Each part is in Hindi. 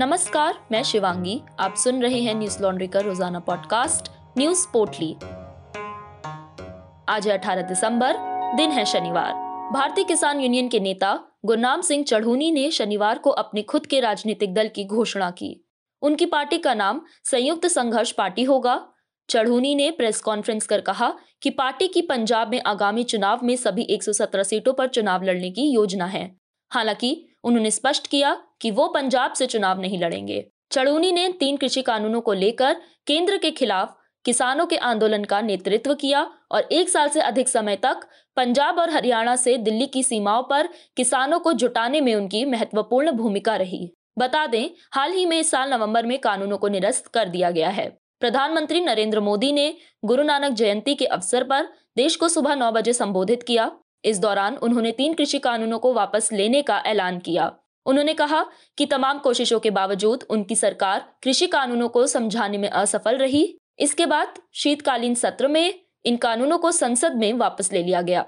नमस्कार, मैं शिवांगी। आप सुन रहे हैं न्यूज़ लॉन्ड्री का रोज़ाना पॉडकास्ट, न्यूज़ पोर्टली। आज है 18 दिसंबर, दिन है शनिवार। भारतीय किसान यूनियन के नेता गुरनाम सिंह चढ़ूनी ने शनिवार को अपने खुद के राजनीतिक दल की घोषणा की। उनकी पार्टी का नाम संयुक्त संघर्ष पार्टी होगा। चढ़ूनी ने प्रेस कॉन्फ्रेंस कर कहा कि पार्टी की पंजाब में आगामी चुनाव में सभी 117 सीटों पर चुनाव लड़ने की योजना है। हालाँकि उन्होंने स्पष्ट किया कि वो पंजाब से चुनाव नहीं लड़ेंगे। चढ़ूनी ने तीन कृषि कानूनों को लेकर केंद्र के खिलाफ किसानों के आंदोलन का नेतृत्व किया और एक साल से अधिक समय तक पंजाब और हरियाणा से दिल्ली की सीमाओं पर किसानों को जुटाने में उनकी महत्वपूर्ण भूमिका रही। बता दें, हाल ही में इस साल नवंबर में कानूनों को निरस्त कर दिया गया है। प्रधानमंत्री नरेंद्र मोदी ने गुरु नानक जयंती के अवसर पर देश को सुबह नौ बजे संबोधित किया। इस दौरान उन्होंने तीन कृषि कानूनों को वापस लेने का ऐलान किया। उन्होंने कहा कि तमाम कोशिशों के बावजूद उनकी सरकार कृषि कानूनों को समझाने में असफल रही। इसके बाद शीतकालीन सत्र में इन कानूनों को संसद में वापस ले लिया गया।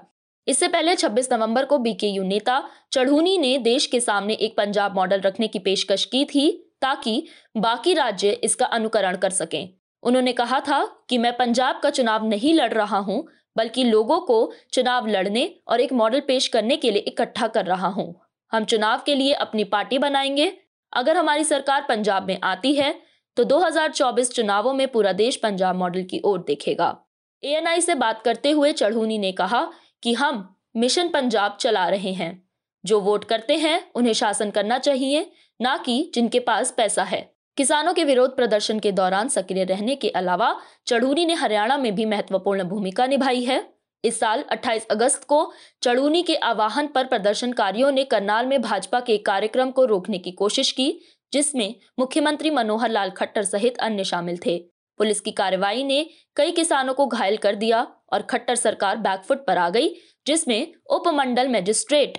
इससे पहले 26 नवंबर को बीकेयू नेता चढ़ूनी ने देश के सामने एक पंजाब मॉडल रखने की पेशकश की थी ताकि बाकी राज्य इसका अनुकरण कर सकें। उन्होंने कहा था कि मैं पंजाब का चुनाव नहीं लड़ रहा हूँ बल्कि लोगों को चुनाव लड़ने और एक मॉडल पेश करने के लिए इकट्ठा कर रहा हूँ। हम चुनाव के लिए अपनी पार्टी बनाएँगे। अगर हमारी सरकार पंजाब में आती है तो 2024 चुनावों में पूरा देश पंजाब मॉडल की ओर देखेगा। एएनआई से बात करते हुए चढ़ूनी ने कहा कि हम मिशन पंजाब चला रहे हैं। जो वोट करते हैं, उन्हें शासन करना चाहिए, ना कि जिनके पास पैसा है। किसानों के विरोध प्रदर्शन के दौरान सक्रिय रहने के अलावा चढ़ूनी ने हरियाणा में भी महत्वपूर्ण भूमिका निभाई है। इस साल 28 अगस्त को चढ़ूनी के आवाहन पर प्रदर्शनकारियों ने करनाल में भाजपा के कार्यक्रम को रोकने की कोशिश की, जिसमें मुख्यमंत्री मनोहर लाल खट्टर सहित अन्य शामिल थे। पुलिस की कार्रवाई ने कई किसानों को घायल कर दिया और खट्टर सरकार बैकफुट पर आ गई, जिसमें उपमंडल मजिस्ट्रेट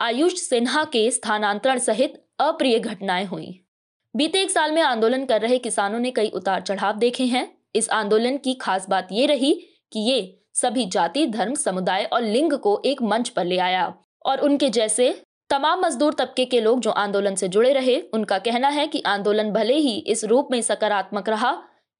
आयुष सिन्हा के स्थानांतरण सहित अप्रिय घटनाएँ हुई। बीते एक साल में आंदोलन कर रहे किसानों ने कई उतार चढ़ाव देखे हैं। इस आंदोलन की खास बात ये रही कि ये सभी जाति, धर्म, समुदाय और लिंग को एक मंच पर ले आया और उनके जैसे तमाम मजदूर तबके के लोग जो आंदोलन से जुड़े रहे, उनका कहना है कि आंदोलन भले ही इस रूप में सकारात्मक रहा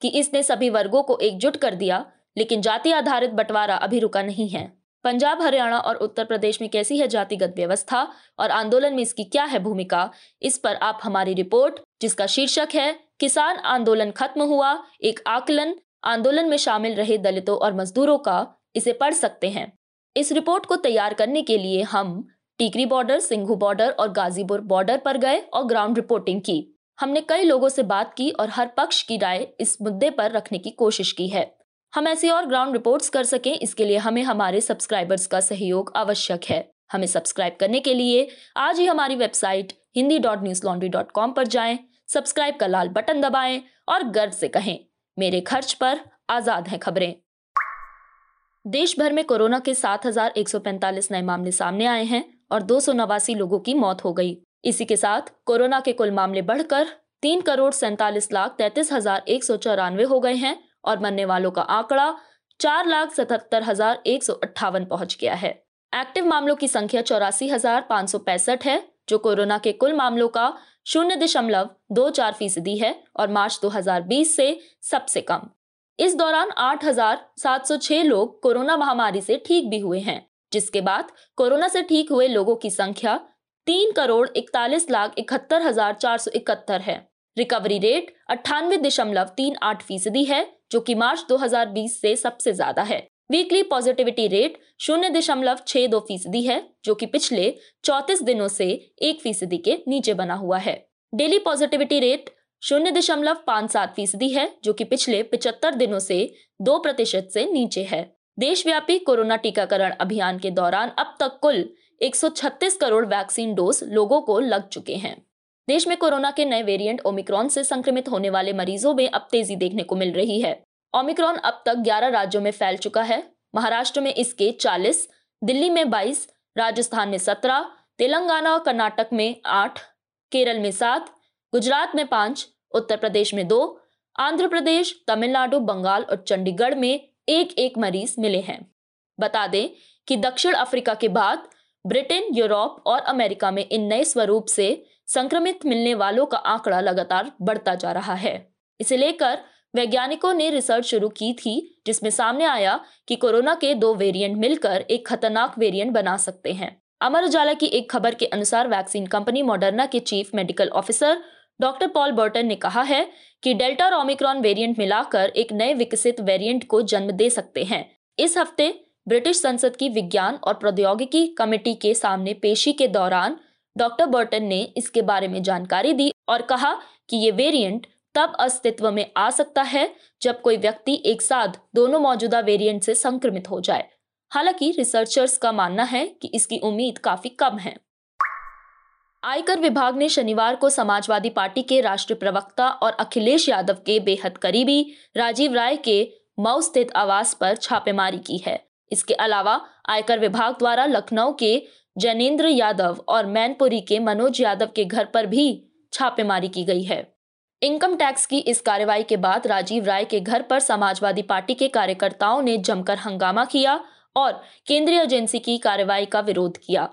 कि इसने सभी वर्गों को एकजुट कर दिया, लेकिन जाति आधारित बंटवारा अभी रुका नहीं है। पंजाब, हरियाणा और उत्तर प्रदेश में कैसी है जातिगत व्यवस्था और आंदोलन में इसकी क्या है भूमिका? इस पर आप हमारी रिपोर्ट, जिसका शीर्षक है, किसान आंदोलन खत्म हुआ, एक आकलन, आंदोलन में शामिल रहे दलितों और मजदूरों का, इसे पढ़ सकते हैं। इस रिपोर्ट को तैयार करने के लिए हम टीकरी बॉर्डर, सिंघू बॉर्डर और गाजीपुर बॉर्डर पर गए और ग्राउंड रिपोर्टिंग की। हमने कई लोगों से बात की और हर पक्ष की राय इस मुद्दे पर रखने की कोशिश की है। हम ऐसी और ग्राउंड रिपोर्ट्स कर सकें इसके लिए हमें हमारे सब्सक्राइबर्स का सहयोग आवश्यक है। हमें सब्सक्राइब करने के लिए आज ही हमारी website Hindi dot news laundry dot com पर जाएँ, सब्सक्राइब का लाल बटन दबाएँ और गर्व से कहें मेरे खर्च पर आज़ाद हैं खबरें। देश भर में कोरोना के 7,145 नए मामले सामने आए हैं और दो सौ नवासी लोगों की मौत हो गई। इसी के साथ कोरोना के कुल मामले बढ़कर तीन करोड़ सैतालीस लाख तैतीस हज़ार एक सौ चौरानवे हो गए हैं और मरने वालों का आंकड़ा चार लाख सतहत्तर हज़ार एक सौ अट्ठावन पहुँच गया है। एक्टिव मामलों की संख्या चौरासी हज़ार पाँच सौ पैंसठ है जो कोरोना के कुल मामलों का शून्य दशमलव दो चार फ़ीसदी है और मार्च 2020 से सबसे कम। इस दौरान 8,706 लोग कोरोना महामारी से ठीक भी हुए हैं जिसके बाद कोरोना से ठीक हुए लोगों की संख्या तीन करोड़ इकतालीस लाख इकहत्तर हज़ार चार सौ इकहत्तर है। रिकवरी रेट अट्ठानवे दशमलव तीन आठ फ़ीसदी है, जो कि मार्च 2020 से सबसे ज़्यादा है। वीकली पॉजिटिविटी रेट शून्य दशमलव छह दो फ़ीसदी है, जो कि पिछले चौतीस दिनों से एक फ़ीसदी के नीचे बना हुआ है। डेली पॉजिटिविटी रेट शून्य दशमलव पाँच सात फ़ीसदी है, जो कि पिछले पिचहत्तर दिनों से दो प्रतिशत से नीचे है। देशव्यापी कोरोना टीकाकरण अभियान के दौरान अब तक कुल 136 करोड़ वैक्सीन डोज लोगों को लग चुके हैं। देश में कोरोना के नए वेरिएंट ओमिक्रॉन से संक्रमित होने वाले मरीजों में अब तेज़ी देखने को मिल रही है। ओमिक्रॉन अब तक 11 राज्यों में फैल चुका है। महाराष्ट्र में इसके 40, दिल्ली में 22, राजस्थान में 17, तेलंगाना और कर्नाटक में 8, केरल में 7, गुजरात में 5, उत्तर प्रदेश में 2, आंध्र प्रदेश तमिलनाडु बंगाल और चंडीगढ़ में एक एक मरीज़ मिले हैं। बता दें कि दक्षिण अफ्रीका के बाद ब्रिटेन यूरोप और अमेरिका में इन नए स्वरूप से संक्रमित मिलने वालों का आंकड़ा लगातार बढ़ता जा रहा है। इसे लेकर वैज्ञानिकों ने रिसर्च शुरू की थी, जिसमें सामने आया कि कोरोना के दो वेरिएंट मिलकर एक खतरनाक वेरिएंट बना सकते हैं। अमर उजाला की एक खबर के अनुसार वैक्सीन कंपनी मॉडर्ना के chief medical officer doctor Paul Burton ने कहा है कि डेल्टा और ओमिक्रॉन वेरिएंट मिलाकर एक नए विकसित वेरिएंट को जन्म दे सकते हैं। इस हफ़्ते ब्रिटिश संसद की विज्ञान और प्रौद्योगिकी कमेटी के सामने पेशी के दौरान डॉक्टर बर्टन ने इसके बारे में जानकारी दी और कहा कि ये वेरिएंट तब अस्तित्व में आ सकता है जब कोई व्यक्ति एक साथ दोनों मौजूदा वेरिएंट से संक्रमित हो जाए। हालाँकि रिसर्चर्स का मानना है कि इसकी उम्मीद काफ़ी कम है। आयकर विभाग ने शनिवार को समाजवादी पार्टी के राष्ट्रीय प्रवक्ता और अखिलेश यादव के बेहद करीबी राजीव राय के मऊ स्थित आवास पर छापेमारी की है। इसके अलावा आयकर विभाग द्वारा लखनऊ के जैनेन्द्र यादव और मैनपुरी के मनोज यादव के घर पर भी छापेमारी की गई है। इनकम टैक्स की इस कार्रवाई के बाद राजीव राय के घर पर समाजवादी पार्टी के कार्यकर्ताओं ने जमकर हंगामा किया और केंद्रीय एजेंसी की कार्रवाई का विरोध किया।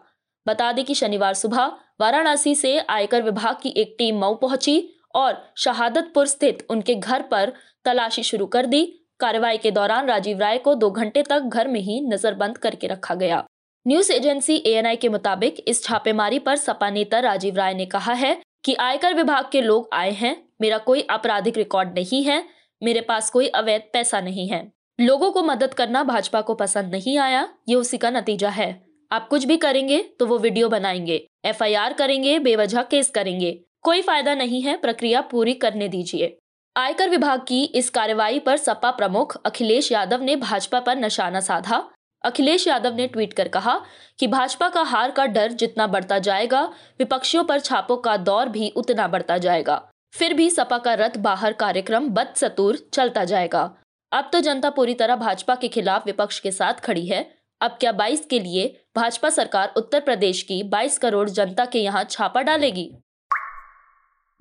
बता दें कि शनिवार सुबह वाराणसी से आयकर विभाग की एक टीम मऊ पहुँची और शहादतपुर स्थित उनके घर पर तलाशी शुरू कर दी। कार्रवाई के दौरान राजीव राय को दो घंटे तक घर में ही नजरबंद करके रखा गया। न्यूज़ एजेंसी एएनआई के मुताबिक इस छापेमारी पर सपा नेता राजीव राय ने कहा है कि आयकर विभाग के लोग आए हैं, मेरा कोई आपराधिक रिकॉर्ड नहीं है, मेरे पास कोई अवैध पैसा नहीं है। लोगों को मदद करना भाजपा को पसंद नहीं आया, ये उसी का नतीजा है। आप कुछ भी करेंगे तो वो वीडियो बनाएँगे, एफआईआर करेंगे, बेवजह केस करेंगे। कोई फ़ायदा नहीं है, प्रक्रिया पूरी करने दीजिए। आयकर विभाग की इस कार्रवाई पर सपा प्रमुख अखिलेश यादव ने भाजपा पर निशाना साधा। अखिलेश यादव ने ट्वीट कर कहा कि भाजपा का हार का डर जितना बढ़ता जाएगा, विपक्षियों पर छापों का दौर भी उतना बढ़ता जाएगा। फिर भी सपा का रथ बाहर कार्यक्रम बदसतूर चलता जाएगा। अब तो जनता पूरी तरह भाजपा के खिलाफ विपक्ष के साथ खड़ी है। अब क्या 22 के लिए भाजपा सरकार उत्तर प्रदेश की 22 करोड़ जनता के यहाँ छापा डालेगी?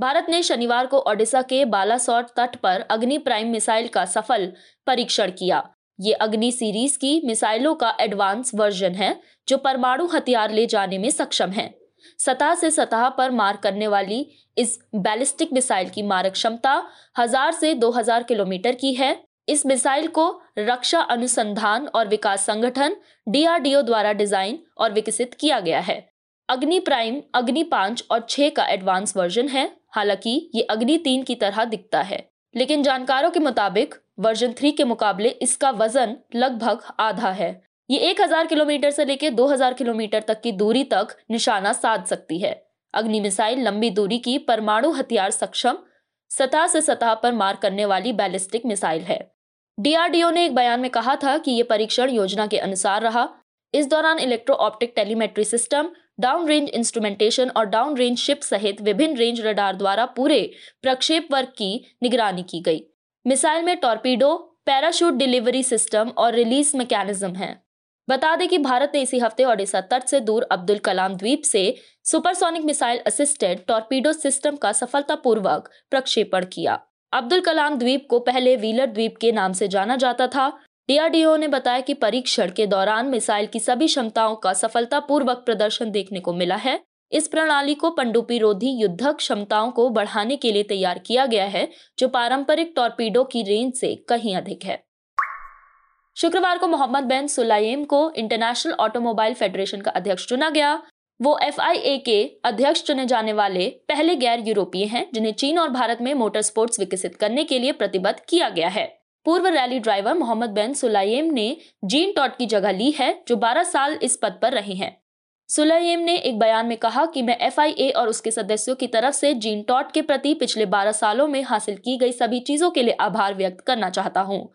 भारत ने शनिवार को ओडिशा के बालासोर तट पर अग्नि प्राइम मिसाइल का सफल परीक्षण किया। ये अग्नि सीरीज़ की मिसाइलों का एडवांस वर्जन है, जो परमाणु हथियार ले जाने में सक्षम है। सतह से सतह पर मार करने वाली इस बैलिस्टिक मिसाइल की मारक क्षमता हज़ार से 2000 किलोमीटर की है। इस मिसाइल को रक्षा अनुसंधान और विकास संगठन डीआरडीओ द्वारा डिज़ाइन और विकसित किया गया है। अग्नि प्राइम अग्नि पाँच और छह का एडवांस वर्जन है। हालाँकि ये अग्नि तीन की तरह दिखता है। लेकिन जानकारों के मुताबिक वर्जन थ्री के मुकाबले इसका वज़न लगभग आधा है। ये एक हज़ार किलोमीटर से लेकर दो हज़ार किलोमीटर तक की दूरी तक निशाना साध सकती है। अग्नि मिसाइल लंबी दूरी की परमाणु हथियार सक्षम, सतह से सतह पर मार करने वाली बैलिस्टिक मिसाइल है। डीआरडीओ ने एक बयान में कहा था कि ये परीक्षण योजना के अनुसार रहा। इस दौरान electro optic telemetry system down range instrumentation और डाउन रेंज शिप सहित विभिन्न रेंज रडार द्वारा पूरे प्रक्षेप वर्ग की निगरानी की गई। मिसाइल में टॉर्पीडो, पैराशूट डिलीवरी सिस्टम और रिलीज़ मैकेनिज्म है। बता दें कि भारत ने इसी हफ़्ते ओडिशा तट से दूर अब्दुल कलाम द्वीप से supersonic missile assisted torpedo system का सफलतापूर्वक प्रक्षेपण किया। अब्दुल कलाम द्वीप को पहले व्हीलर द्वीप के नाम से जाना जाता था। डीआरडीओ ने बताया कि परीक्षण के दौरान मिसाइल की सभी क्षमताओं का सफलतापूर्वक प्रदर्शन देखने को मिला है। इस प्रणाली को पनडुब्बी रोधी युद्धक क्षमताओं को बढ़ाने के लिए तैयार किया गया है, जो पारंपरिक टॉर्पीडो की रेंज से कहीं अधिक है। शुक्रवार को मोहम्मद बेन सुलाइम को इंटरनेशनल ऑटोमोबाइल फेडरेशन का अध्यक्ष चुना गया। वो एफआईए के अध्यक्ष चुने जाने वाले पहले गैर यूरोपीय हैं, जिन्हें चीन और भारत में मोटर स्पोर्ट्स विकसित करने के लिए प्रतिबद्ध किया गया है। पूर्व rally driver Mohammed Ben Sulayem ने जीन टॉट की जगह ली है, जो 12 साल इस पद पर रहे हैं। सुलाइम ने एक बयान में कहा कि मैं एफआईए और उसके सदस्यों की तरफ़ से जीन टॉट के प्रति पिछले 12 सालों में हासिल की गई सभी चीज़ों के लिए आभार व्यक्त करना चाहता हूँ।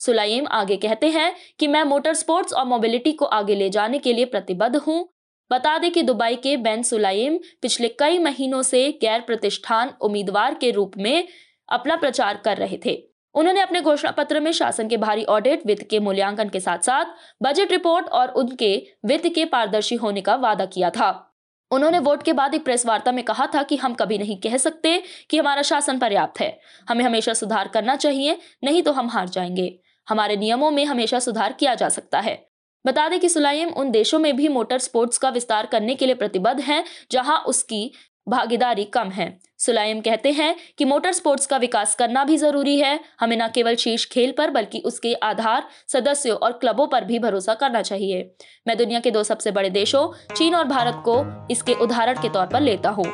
सुलाइम आगे कहते हैं कि मैं मोटर स्पोर्ट्स और मोबिलिटी को आगे ले जाने के लिए प्रतिबद्ध हूँ। बता दें कि दुबई के बेन सुलाइम पिछले कई महीनों से गैर प्रतिष्ठान उम्मीदवार के रूप में अपना प्रचार कर रहे थे। उन्होंने अपने घोषणा पत्र में शासन के भारी ऑडिट वित्त के मूल्यांकन के साथ साथ बजट रिपोर्ट और उनके वित्त के पारदर्शी होने का वादा किया था। उन्होंने वोट के बाद एक प्रेस वार्ता में कहा था कि हम कभी नहीं कह सकते कि हमारा शासन पर्याप्त है। हमें हमेशा सुधार करना चाहिए, नहीं तो हम हार जाएँगे। हमारे नियमों में हमेशा सुधार किया जा सकता है। बता दें कि सुलाइम उन देशों में भी मोटर स्पोर्ट्स का विस्तार करने के लिए प्रतिबद्ध हैं, जहाँ उसकी भागीदारी कम है। सुलाइम कहते हैं कि मोटर स्पोर्ट्स का विकास करना भी ज़रूरी है। हमें न केवल शीर्ष खेल पर, बल्कि उसके आधार, सदस्यों और क्लबों पर भी भरोसा करना चाहिए। मैं दुनिया के दो सबसे बड़े देशों, चीन और भारत को इसके उदाहरण के तौर पर लेता हूँ।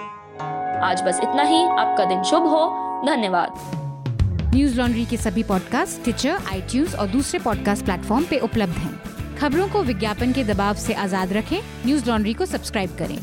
आज बस इतना ही। आपका दिन शुभ हो। धन्यवाद। न्यूज़ लॉन्ड्री के सभी पॉडकास्ट ट्विटर आई और दूसरे पॉडकास्ट प्लेटफॉर्म पे उपलब्ध हैं। खबरों को विज्ञापन के दबाव से आज़ाद रखें। न्यूज़ लॉन्ड्री को सब्सक्राइब करें।